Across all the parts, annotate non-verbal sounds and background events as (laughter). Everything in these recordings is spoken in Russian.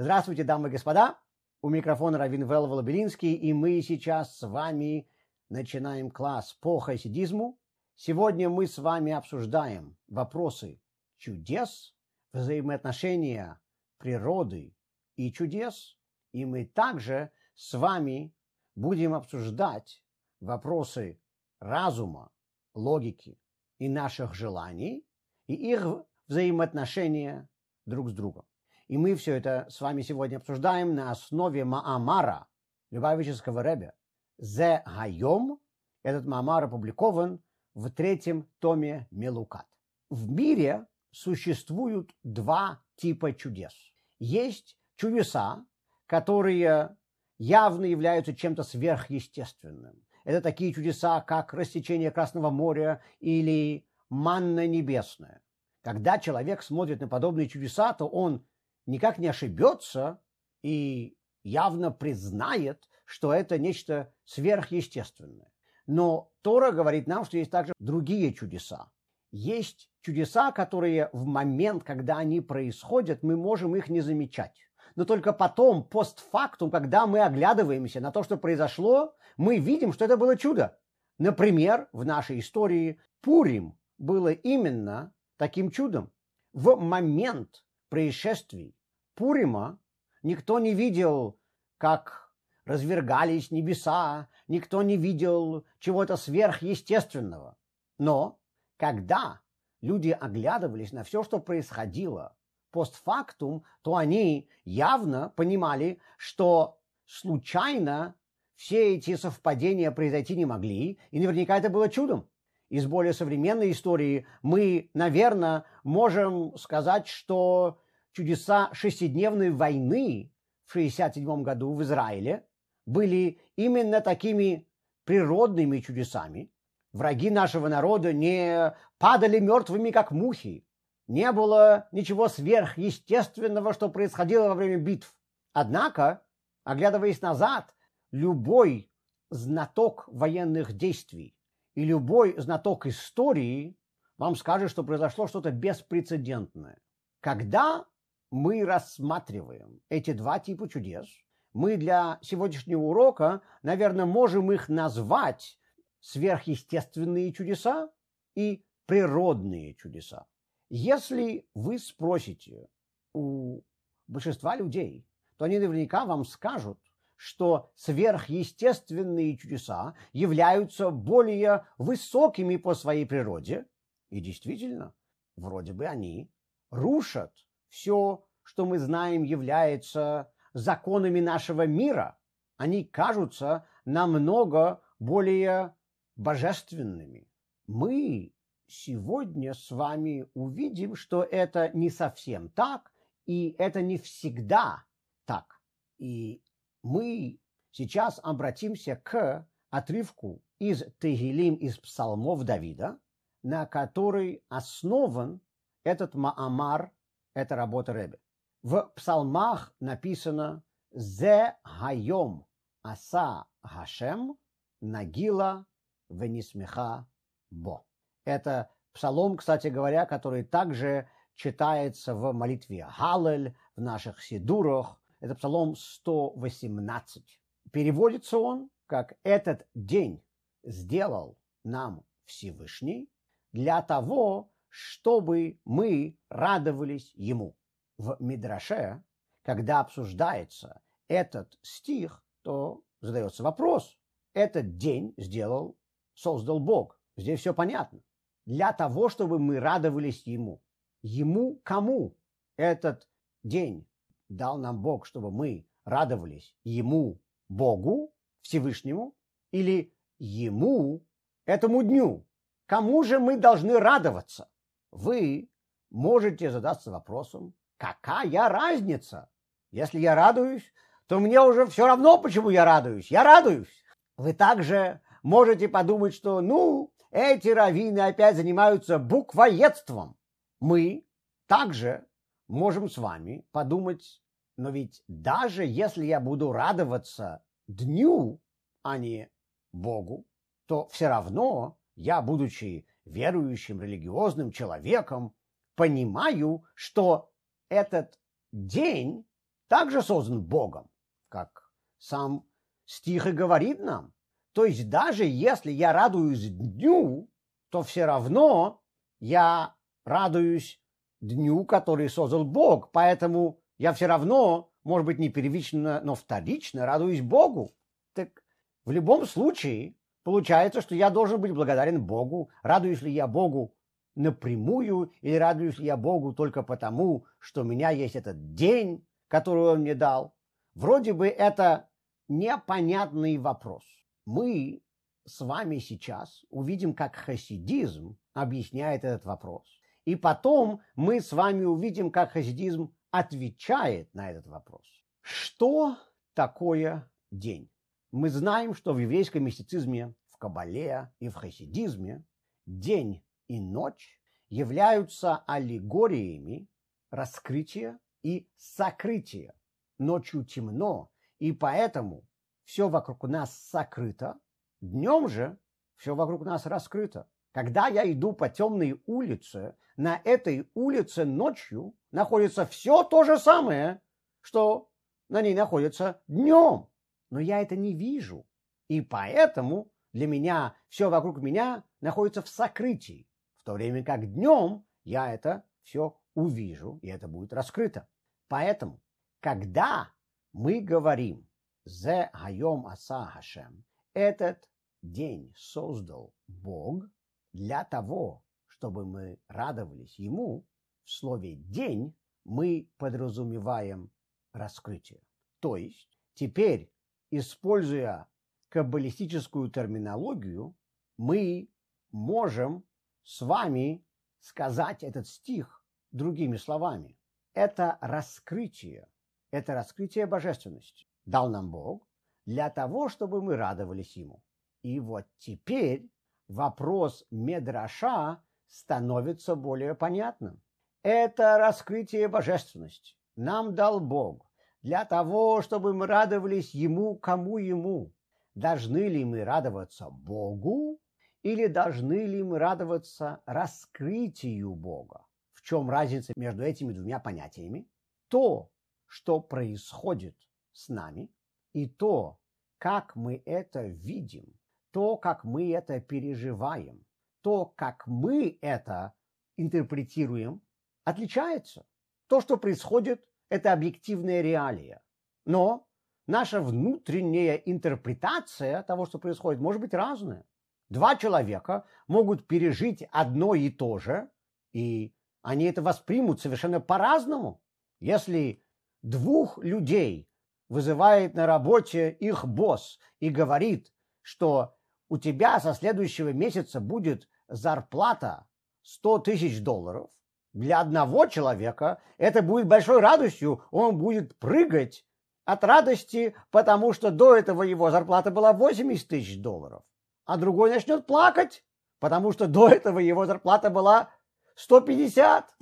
Здравствуйте, дамы и господа. У микрофона Равин Вел Волобелинский, и мы сейчас с вами начинаем класс по хасидизму. Сегодня мы с вами обсуждаем вопросы чудес, взаимоотношения природы и чудес, и мы также с вами будем обсуждать вопросы разума, логики и наших желаний, и их взаимоотношения друг с другом. И мы все это с вами сегодня обсуждаем на основе Маамара, Любавического Ребе. «Зе Хайом» этот Маамар опубликован в третьем томе Мелукат. В мире существуют два типа чудес. Есть чудеса, которые явно являются чем-то сверхъестественным. Это такие чудеса, как растечение Красного моря или манна небесная. Когда человек смотрит на подобные чудеса, то он никак не ошибется и явно признает, что это нечто сверхъестественное. Но Тора говорит нам, что есть также другие чудеса. Есть чудеса, которые в момент, когда они происходят, мы можем их не замечать. Но только потом, постфактум, когда мы оглядываемся на то, что произошло, мы видим, что это было чудо. Например, в нашей истории Пурим было именно таким чудом. В момент происшествий Пурима никто не видел, как развергались небеса, никто не видел чего-то сверхъестественного. Но когда люди оглядывались на все, что происходило постфактум, то они явно понимали, что случайно все эти совпадения произойти не могли, и наверняка это было чудом из более современной истории, мы, наверное, можем сказать, что чудеса шестидневной войны в 1967 году в Израиле были именно такими природными чудесами. Враги нашего народа не падали мертвыми, как мухи. Не было ничего сверхъестественного, что происходило во время битв. Однако, оглядываясь назад, любой знаток военных действий и любой знаток истории вам скажет, что произошло что-то беспрецедентное. Когда мы рассматриваем эти два типа чудес, мы для сегодняшнего урока, наверное, можем их назвать сверхъестественные чудеса и природные чудеса. Если вы спросите у большинства людей, то они наверняка вам скажут, что сверхъестественные чудеса являются более высокими по своей природе, и действительно, вроде бы они рушат все, что мы знаем является законами нашего мира. Они кажутся намного более божественными. Мы сегодня с вами увидим, что это не совсем так, и это не всегда так. И мы сейчас обратимся к отрывку из Тегилим, из псалмов Давида, на который основан этот Маамар, эта работа Ребе. В псалмах написано «Зе хайом аса Хашем нагила венисмеха бо». Это псалом, кстати говоря, который также читается в молитве Халель, в наших сидурах, это Псалом 118. Переводится он как «Этот день сделал нам Всевышний для того, чтобы мы радовались Ему». В Мидраше, когда обсуждается этот стих, то задается вопрос. Этот день сделал, создал Бог. Здесь все понятно. Для того, чтобы мы радовались Ему. Ему кому этот день дал нам Бог, чтобы мы радовались Ему, Богу, Всевышнему, или Ему, этому дню? Кому же мы должны радоваться? Вы можете задаться вопросом, какая разница? Если я радуюсь, то мне уже все равно, почему я радуюсь. Я радуюсь. Вы также можете подумать, что, ну, эти раввины опять занимаются буквоедством. Мы также можем с вами подумать, но ведь даже если я буду радоваться дню, а не Богу, то все равно я, будучи верующим, религиозным человеком, понимаю, что этот день также создан Богом, как сам стих и говорит нам. То есть даже если я радуюсь дню, то все равно я радуюсь дню, который создал Бог. Поэтому я все равно, может быть, не первично, но вторично радуюсь Богу. Так в любом случае получается, что я должен быть благодарен Богу. Радуюсь ли я Богу напрямую или радуюсь ли я Богу только потому, что у меня есть этот день, который Он мне дал? Вроде бы это непонятный вопрос. Мы с вами сейчас увидим, как хасидизм объясняет этот вопрос. И потом мы с вами увидим, как хасидизм отвечает на этот вопрос. Что такое день? Мы знаем, что в еврейском мистицизме, в Кабале и в хасидизме день и ночь являются аллегориями раскрытия и сокрытия. Ночью темно, и поэтому все вокруг нас сокрыто, днем же все вокруг нас раскрыто. Когда я иду по темной улице, на этой улице ночью находится все то же самое, что на ней находится днем. Но я это не вижу. И поэтому для меня все вокруг меня находится в сокрытии. В то время как днем я это все увижу, и это будет раскрыто. Поэтому, когда мы говорим «Зе хайом аса Хашем», этот день создал Бог – для того, чтобы мы радовались Ему, в слове «день» мы подразумеваем раскрытие. То есть теперь, используя каббалистическую терминологию, мы можем с вами сказать этот стих другими словами. Это раскрытие, это раскрытие божественности дал нам Бог для того, чтобы мы радовались Ему. И вот теперь вопрос Медраша становится более понятным. Это раскрытие божественности. Нам дал Бог для того, чтобы мы радовались Ему, кому Ему. Должны ли мы радоваться Богу или должны ли мы радоваться раскрытию Бога? В чем разница между этими двумя понятиями? То, что происходит с нами, и то, как мы это видим – то, как мы это переживаем, то, как мы это интерпретируем, отличается. То, что происходит, это объективная реалия. Но наша внутренняя интерпретация того, что происходит, может быть разная. Два человека могут пережить одно и то же, и они это воспримут совершенно по-разному. Если двух людей вызывает на работе их босс и говорит, что у тебя со следующего месяца будет зарплата 100 тысяч долларов, для одного человека это будет большой радостью, он будет прыгать от радости, потому что до этого его зарплата была 80 тысяч долларов, а другой начнет плакать, потому что до этого его зарплата была 150.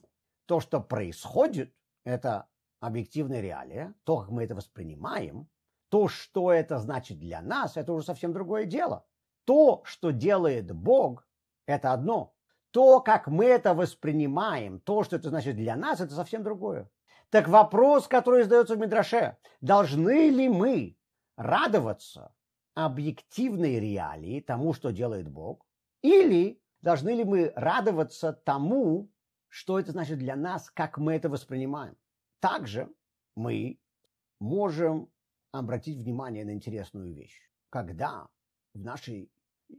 То, что происходит, это объективная реалия, то, как мы это воспринимаем, то, что это значит для нас, это уже совсем другое дело. То, что делает Бог, это одно. То, как мы это воспринимаем, то, что это значит для нас, это совсем другое. Так вопрос, который задается в Мидраше, должны ли мы радоваться объективной реалии, тому, что делает Бог, или должны ли мы радоваться тому, что это значит для нас, как мы это воспринимаем. Также мы можем обратить внимание на интересную вещь. Когда в нашей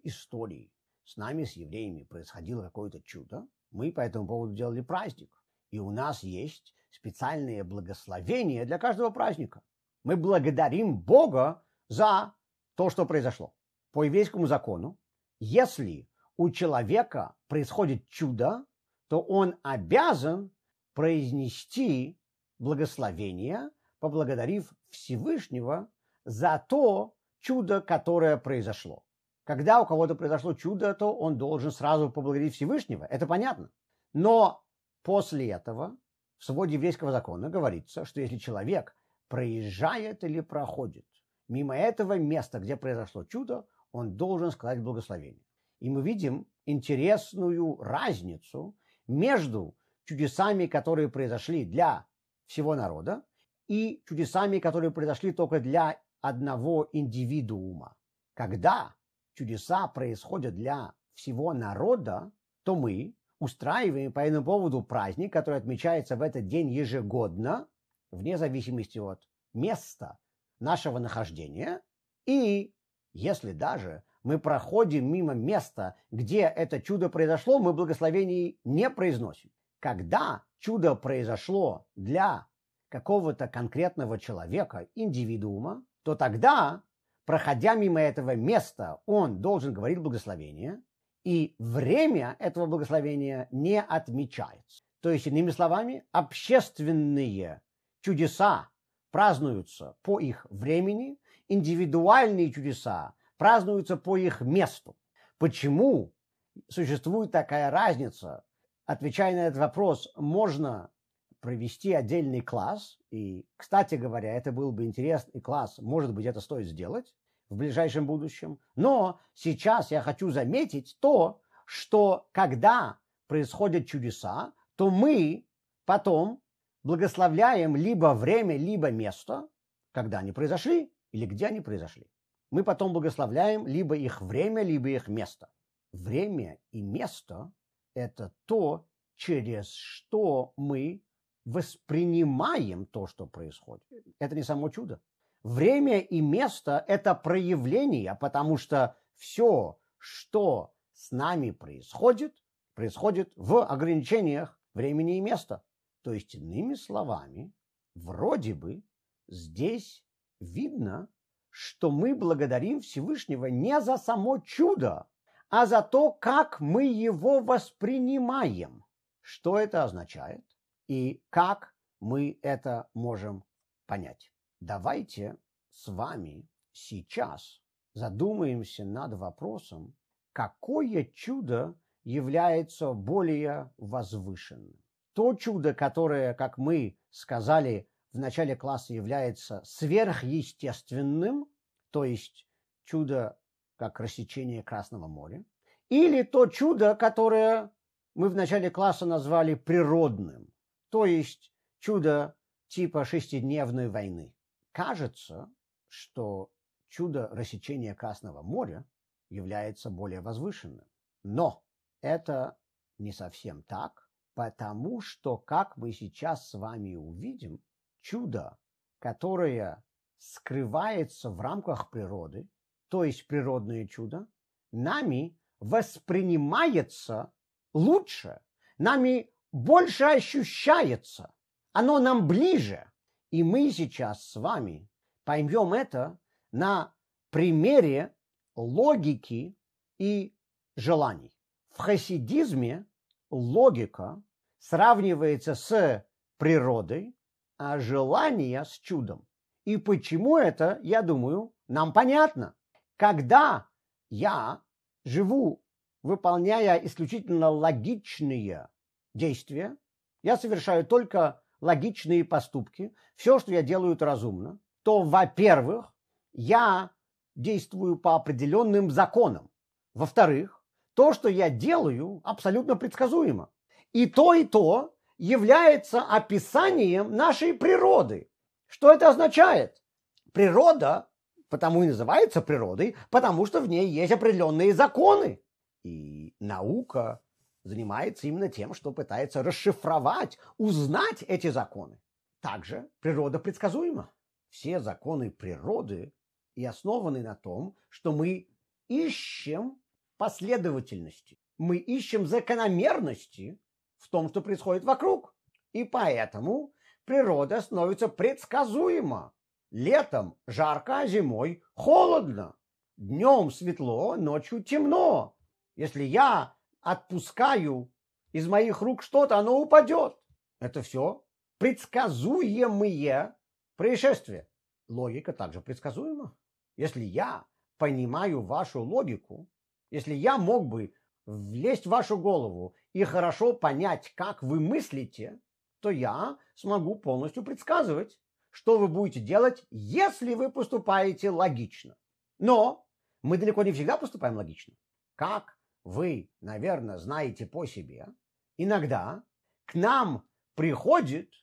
истории с нами, с евреями, происходило какое-то чудо, мы по этому поводу делали праздник. И у нас есть специальные благословения для каждого праздника. Мы благодарим Бога за то, что произошло. По еврейскому закону, если у человека происходит чудо, то он обязан произнести благословение, поблагодарив Всевышнего за то чудо, которое произошло. Когда у кого-то произошло чудо, то он должен сразу поблагодарить Всевышнего. Это понятно. Но после этого в своде еврейского закона говорится, что если человек проезжает или проходит мимо этого места, где произошло чудо, он должен сказать благословение. И мы видим интересную разницу между чудесами, которые произошли для всего народа, и чудесами, которые произошли только для одного индивидуума. Когда чудеса происходят для всего народа, то мы устраиваем по этому поводу праздник, который отмечается в этот день ежегодно, вне зависимости от места нашего нахождения. И если даже мы проходим мимо места, где это чудо произошло, мы благословений не произносим. Когда чудо произошло для какого-то конкретного человека, индивидуума, то тогда, проходя мимо этого места, он должен говорить благословение, и время этого благословения не отмечается. То есть, иными словами, общественные чудеса празднуются по их времени, индивидуальные чудеса празднуются по их месту. Почему существует такая разница? Отвечая на этот вопрос, можно провести отдельный класс. И, кстати говоря, это был бы интересный класс. Может быть, это стоит сделать в ближайшем будущем. Но сейчас я хочу заметить то, что когда происходят чудеса, то мы потом благословляем либо время, либо место, когда они произошли или где они произошли. Мы потом благословляем либо их время, либо их место. Время и место – это то, через что мы воспринимаем то, что происходит. Это не само чудо. Время и место – это проявление, потому что все, что с нами происходит, происходит в ограничениях времени и места. То есть, иными словами, вроде бы здесь видно, что мы благодарим Всевышнего не за само чудо, а за то, как мы его воспринимаем. Что это означает? и как мы это можем понять. Давайте с вами сейчас задумаемся над вопросом, какое чудо является более возвышенным. То чудо, которое, как мы сказали в начале класса, является сверхъестественным, то есть чудо, как рассечение Красного моря, или то чудо, которое мы в начале класса назвали природным, то есть чудо типа шестидневной войны. Кажется, что чудо рассечения Красного моря является более возвышенным. Но это не совсем так, потому что, как мы сейчас с вами увидим, чудо, которое скрывается в рамках природы, то есть природное чудо, нами воспринимается лучше, нами больше ощущается, оно нам ближе. И мы сейчас с вами поймем это на примере логики и желаний. В хасидизме логика сравнивается с природой, а желание с чудом. И почему это, я думаю, нам понятно. Когда я живу, выполняя исключительно логичные действия, я совершаю только логичные поступки, все, что я делаю, это разумно, то, во-первых, я действую по определенным законам. Во-вторых, то, что я делаю, абсолютно предсказуемо. И то, и то является описанием нашей природы. Что это означает? Природа, потому и называется природой, потому что в ней есть определенные законы. И наука занимается именно тем, что пытается расшифровать, узнать эти законы. Также природа предсказуема. Все законы природы и основаны на том, что мы ищем последовательности, мы ищем закономерности в том, что происходит вокруг. И поэтому природа становится предсказуема. Летом жарко, а зимой холодно. Днем светло, ночью темно. Если я отпускаю из моих рук что-то, оно упадет. Это все предсказуемые происшествия. Логика также предсказуема. Если я понимаю вашу логику, если я мог бы влезть в вашу голову и хорошо понять, как вы мыслите, то я смогу полностью предсказывать, что вы будете делать, если вы поступаете логично. Но мы далеко не всегда поступаем логично. Как вы, наверное, знаете по себе, иногда к нам приходит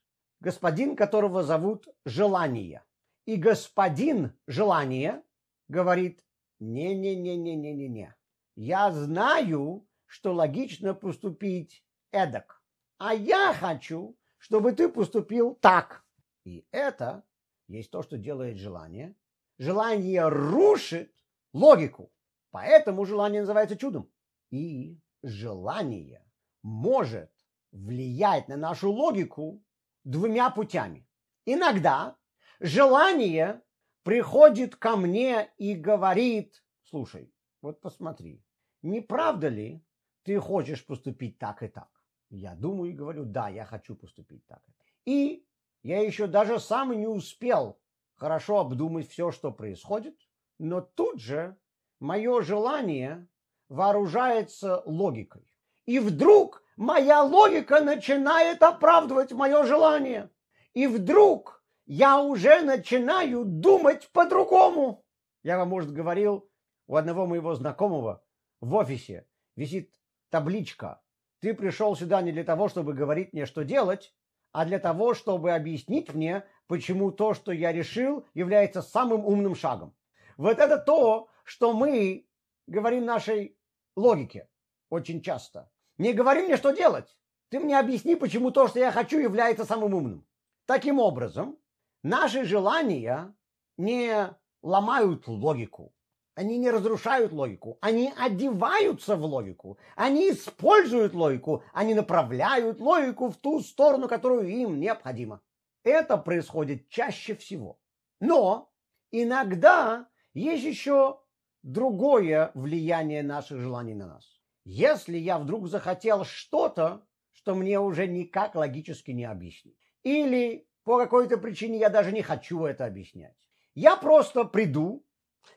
господин, которого зовут Желание. И господин Желание говорит, не-не-не-не-не-не-не. Я знаю, что логично поступить эдак. А я хочу, чтобы ты поступил так. И это есть то, что делает желание. Желание рушит логику. Поэтому желание называется чудом. И желание может влиять на нашу логику двумя путями. Иногда желание приходит ко мне и говорит, слушай, вот посмотри, не правда ли ты хочешь поступить так и так? Я думаю и говорю, да, я хочу поступить так. И я еще даже сам не успел хорошо обдумать все, что происходит, но тут же мое желание вооружается логикой. И вдруг моя логика начинает оправдывать мое желание. И вдруг я уже начинаю думать по-другому. Я вам, может, говорил, у одного моего знакомого в офисе висит табличка. Ты пришел сюда не для того, чтобы говорить мне, что делать, а для того, чтобы объяснить мне, почему то, что я решил, является самым умным шагом. Вот это то, что мы говорим нашей логике очень часто. Не говори мне, что делать. Ты мне объясни, почему то, что я хочу, является самым умным. Таким образом, наши желания не ломают логику. Они не разрушают логику, они одеваются в логику, они используют логику, они направляют логику в ту сторону, которую им необходимо. Это происходит чаще всего. Но иногда есть еще другое влияние наших желаний на нас. Если я вдруг захотел что-то, что мне уже никак логически не объяснить, или по какой-то причине я даже не хочу это объяснять, я просто приду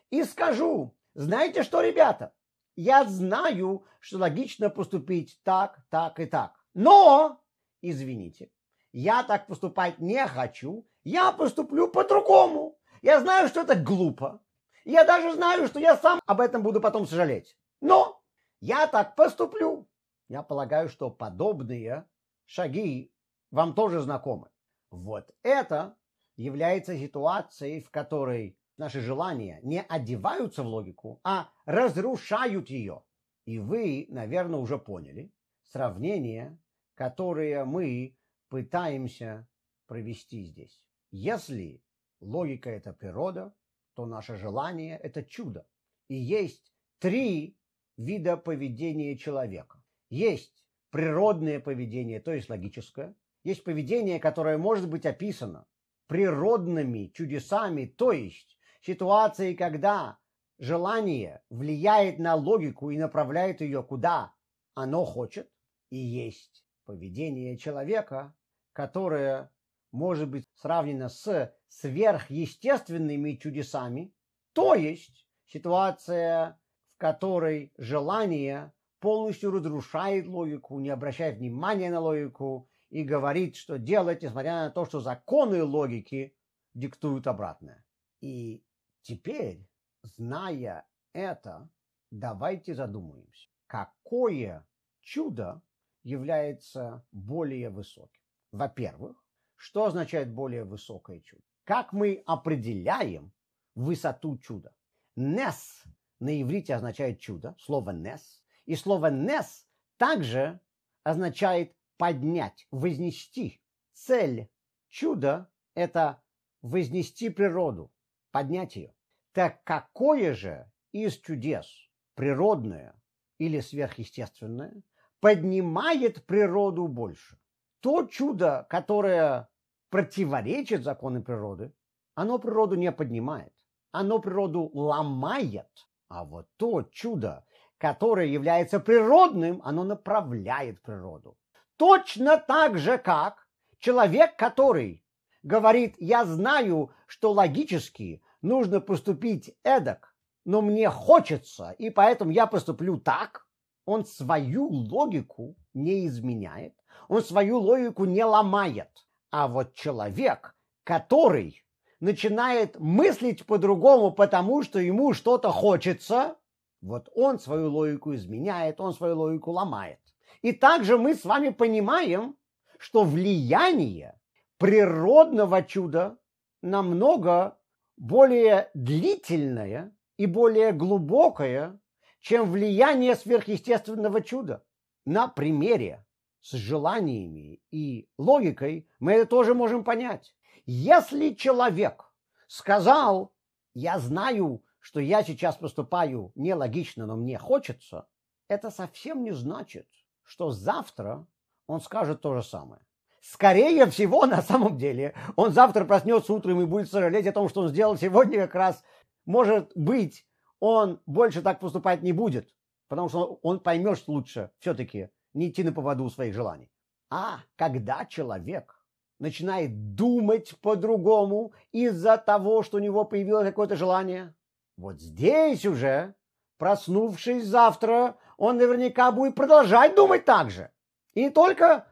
и скажу, знаете что, ребята, я знаю, что логично поступить так, так и так, но, извините, я так поступать не хочу, я поступлю по-другому. Я знаю, что это глупо. Я даже знаю, что я сам об этом буду потом сожалеть. Но я так поступлю. Я полагаю, что подобные шаги вам тоже знакомы. Вот это является ситуацией, в которой наши желания не одеваются в логику, а разрушают ее. И вы, наверное, уже поняли сравнение, которое мы пытаемся провести здесь. Если логика – это природа, то наше желание – это чудо. И есть три вида поведения человека. Есть природное поведение, то есть логическое. Есть поведение, которое может быть описано природными чудесами, то есть ситуацией, когда желание влияет на логику и направляет ее куда оно хочет. И есть поведение человека, которое может быть сравнено с сверхъестественными чудесами, то есть ситуация которой желание полностью разрушает логику, не обращает внимания на логику и говорит, что делать, несмотря на то, что законы логики диктуют обратное. И теперь, зная это, давайте задумаемся, какое чудо является более высоким. Во-первых, что означает более высокое чудо? Как мы определяем высоту чуда? Нес на иврите означает чудо, слово «нес». И слово «нес» также означает поднять, вознести. Цель чуда – это вознести природу, поднять ее. Так какое же из чудес, природное или сверхъестественное, поднимает природу больше? То чудо, которое противоречит законам природы, оно природу не поднимает, оно природу ломает. А вот то чудо, которое является природным, оно направляет природу. Точно так же, как человек, который говорит, я знаю, что логически нужно поступить эдак, но мне хочется, и поэтому я поступлю так, он свою логику не изменяет, он свою логику не ломает. А вот человек, который начинает мыслить по-другому, потому что ему что-то хочется, вот он свою логику изменяет, он свою логику ломает. И также мы с вами понимаем, что влияние природного чуда намного более длительное и более глубокое, чем влияние сверхъестественного чуда. На примере с желаниями и логикой мы это тоже можем понять. Если человек сказал, я знаю, что я сейчас поступаю нелогично, но мне хочется, это совсем не значит, что завтра он скажет то же самое. Скорее всего, (laughs) на самом деле, он завтра проснется утром и будет сожалеть о том, что он сделал сегодня как раз. Может быть, он больше так поступать не будет, потому что он поймет лучше все-таки не идти на поводу своих желаний. А когда человек начинает думать по-другому из-за того, что у него появилось какое-то желание, вот здесь уже, проснувшись завтра, он наверняка будет продолжать думать так же. И не только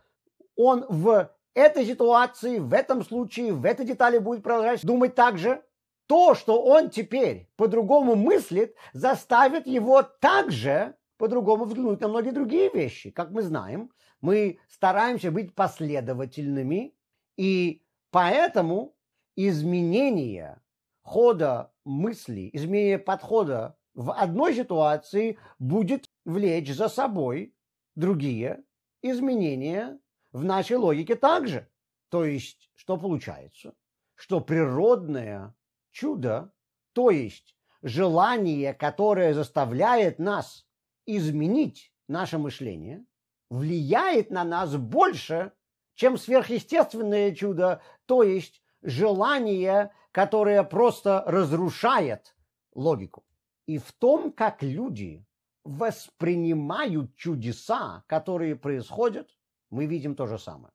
он в этой ситуации, в этом случае, в этой детали будет продолжать думать так же, то, что он теперь по-другому мыслит, заставит его также по-другому взглянуть на многие другие вещи. Как мы знаем, мы стараемся быть последовательными, и поэтому изменение хода мысли, изменение подхода в одной ситуации будет влечь за собой другие изменения в нашей логике также. То есть, что получается? Что природное чудо, то есть желание, которое заставляет нас изменить наше мышление, влияет на нас больше, чем сверхъестественное чудо, то есть желание, которое просто разрушает логику. И в том, как люди воспринимают чудеса, которые происходят, мы видим то же самое.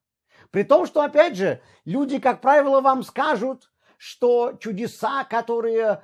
При том, что, опять же, люди, как правило, вам скажут, что чудеса, которые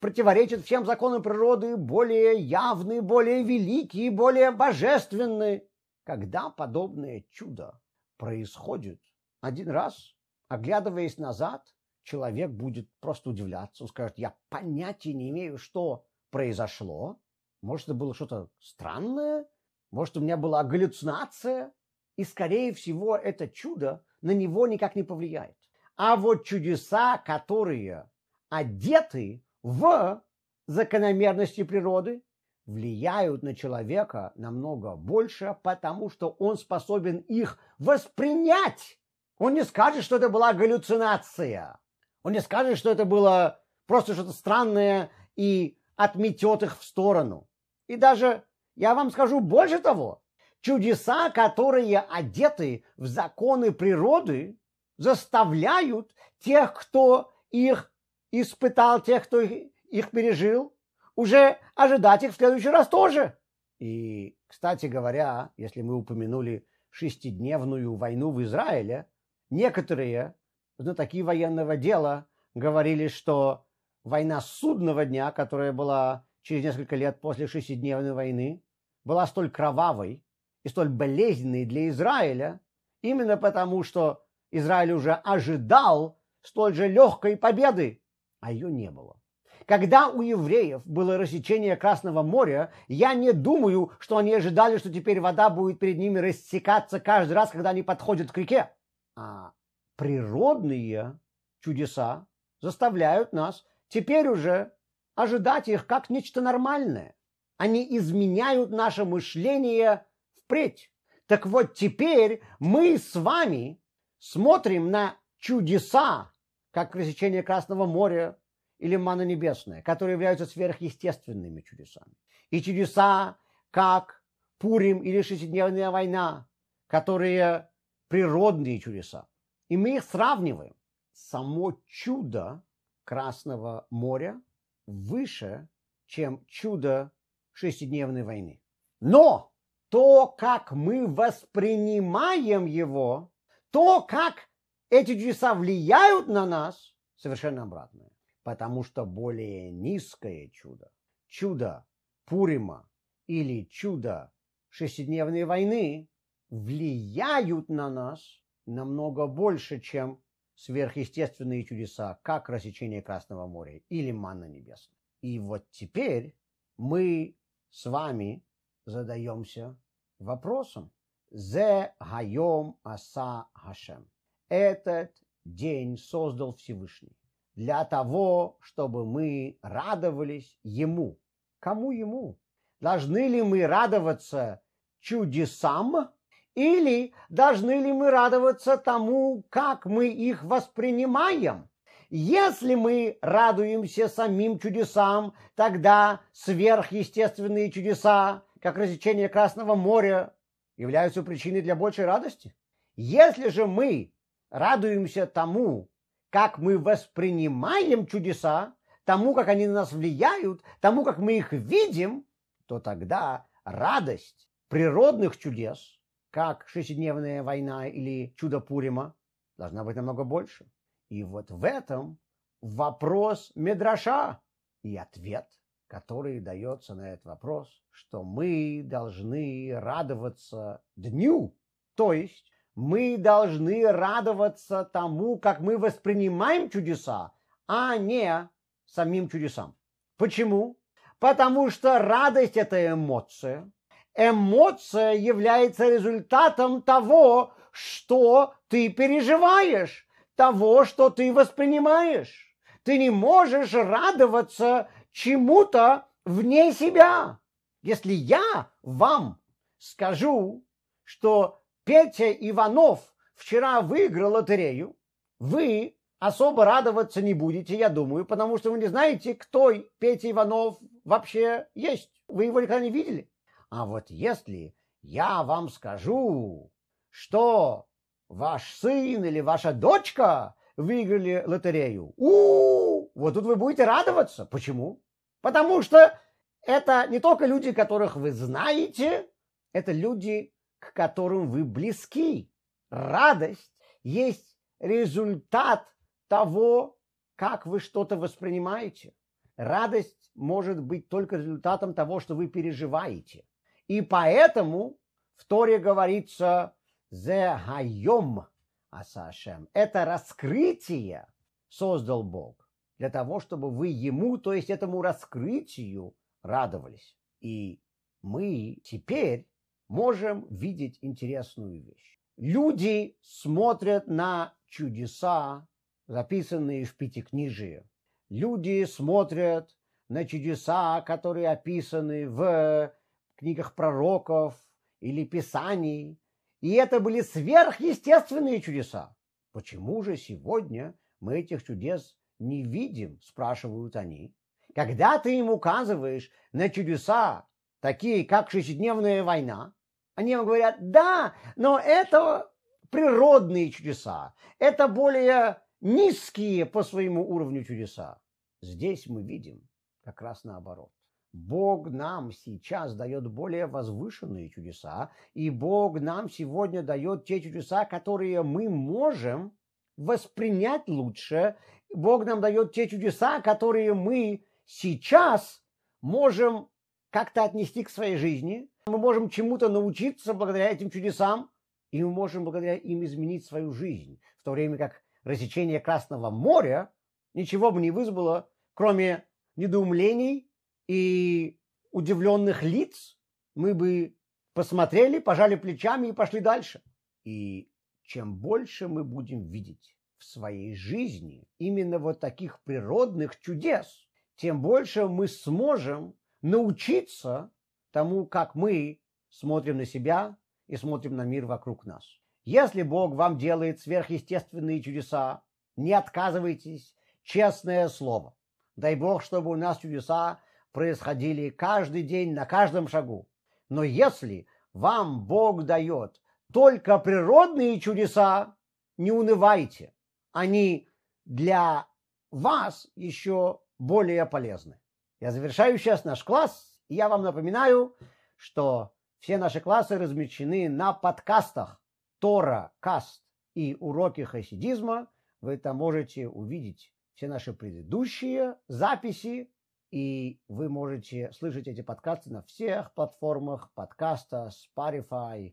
противоречат всем законам природы, более явны, более великие, более божественны. Когда подобное чудо происходит один раз, оглядываясь назад, человек будет просто удивляться. Он скажет, я понятия не имею, что произошло. Может, это было что-то странное? Может, у меня была галлюцинация? И, скорее всего, это чудо на него никак не повлияет. А вот чудеса, которые одеты в закономерности природы, влияют на человека намного больше, потому что он способен их воспринять. Он не скажет, что это была галлюцинация. Он не скажет, что это было просто что-то странное и отметет их в сторону. И даже, я вам скажу больше того, Чудеса, которые одеты в законы природы, заставляют тех, кто их испытал, тех, кто их пережил, уже ожидать их в следующий раз тоже. И, кстати говоря, если мы упомянули шестидневную войну в Израиле, некоторые знатоки военного дела говорили, что война судного дня, которая была через несколько лет после шестидневной войны, была столь кровавой, и столь болезненной для Израиля, именно потому, что Израиль уже ожидал столь же легкой победы, а ее не было. Когда у евреев было рассечение Красного моря, я не думаю, что они ожидали, что теперь вода будет перед ними рассекаться каждый раз, когда они подходят к реке. А природные чудеса заставляют нас теперь уже ожидать их как нечто нормальное. Они изменяют наше мышление впредь. Так вот теперь мы с вами смотрим на чудеса, как рассечение Красного моря или мана небесная, которые являются сверхъестественными чудесами. И чудеса, как Пурим или шестидневная война, которые природные чудеса. И мы их сравниваем. Само чудо Красного моря выше, чем чудо шестидневной войны. Но то, как мы воспринимаем его, то, как эти чудеса влияют на нас, совершенно обратное. Потому что более низкое чудо, чудо Пурима или чудо шестидневной войны влияют на нас намного больше, чем сверхъестественные чудеса, как рассечение Красного моря или манна небесная. И вот теперь мы с вами задаемся вопросом. Зе хайом аса хашем. Этот день создал Всевышний? Для того, чтобы мы радовались Ему. Кому Ему? Должны ли мы радоваться чудесам или должны ли мы радоваться тому, как мы их воспринимаем? Если мы радуемся самим чудесам, тогда сверхъестественные чудеса, как рассечение Красного моря, являются причиной для большей радости. Если же мы радуемся тому, как мы воспринимаем чудеса, тому, как они на нас влияют, тому, как мы их видим, то тогда радость природных чудес, как шестидневная война или чудо Пурима, должна быть намного больше. И вот в этом вопрос Медраша и ответ, который дается на этот вопрос, что мы должны радоваться дню, то есть мы должны радоваться тому, как мы воспринимаем чудеса, а не самим чудесам. Почему? Потому что радость – это эмоция, эмоция является результатом того, что ты переживаешь, того, что ты воспринимаешь. Ты не можешь радоваться чему-то вне себя. Если я вам скажу, что Петя Иванов вчера выиграл лотерею, вы особо радоваться не будете, я думаю, потому что вы не знаете, кто Петя Иванов вообще есть. Вы его никогда не видели. А вот если я вам скажу, что ваш сын или ваша дочка выиграли лотерею, у, -у, -у вот тут вы будете радоваться. Почему? Потому что это не только люди, которых вы знаете, это люди, к которым вы близки. Радость есть результат того, как вы что-то воспринимаете. Радость может быть только результатом того, что вы переживаете. И поэтому в Торе говорится «зе хайом асашем». Это раскрытие создал Бог для того, чтобы вы ему, то есть этому раскрытию радовались. И мы теперь можем видеть интересную вещь. Люди смотрят на чудеса, записанные в Пятикнижии. Люди смотрят на чудеса, которые описаны в книгах пророков или писаний. И это были сверхъестественные чудеса. Почему же сегодня мы этих чудес не видим, спрашивают они. Когда ты им указываешь на чудеса, такие как шестидневная война, они вам говорят, да, но это природные чудеса, это более низкие по своему уровню чудеса. Здесь мы видим как раз наоборот. Бог нам сейчас дает более возвышенные чудеса, и Бог нам сегодня дает те чудеса, которые мы можем воспринять лучше. Бог нам дает те чудеса, которые мы сейчас можем как-то отнести к своей жизни. Мы можем чему-то научиться благодаря этим чудесам, и мы можем благодаря им изменить свою жизнь. В то время как рассечение Красного моря ничего бы не вызвало, кроме недоумлений и удивленных лиц, мы бы посмотрели, пожали плечами и пошли дальше. И чем больше мы будем видеть в своей жизни именно вот таких природных чудес, тем больше мы сможем научиться тому, как мы смотрим на себя и смотрим на мир вокруг нас. Если Бог вам делает сверхъестественные чудеса, не отказывайтесь, честное слово. Дай Бог, чтобы у нас чудеса происходили каждый день, на каждом шагу. Но если вам Бог дает только природные чудеса, не унывайте. Они для вас еще более полезны. Я завершаю сейчас наш класс, и я вам напоминаю, что все наши классы размещены на подкастах Тора, Каст и уроки хасидизма. Вы там можете увидеть все наши предыдущие записи и вы можете слышать эти подкасты на всех платформах подкаста Spotify,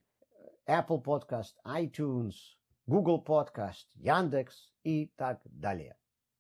Apple Podcast, iTunes, Google Podcast, Яндекс и так далее.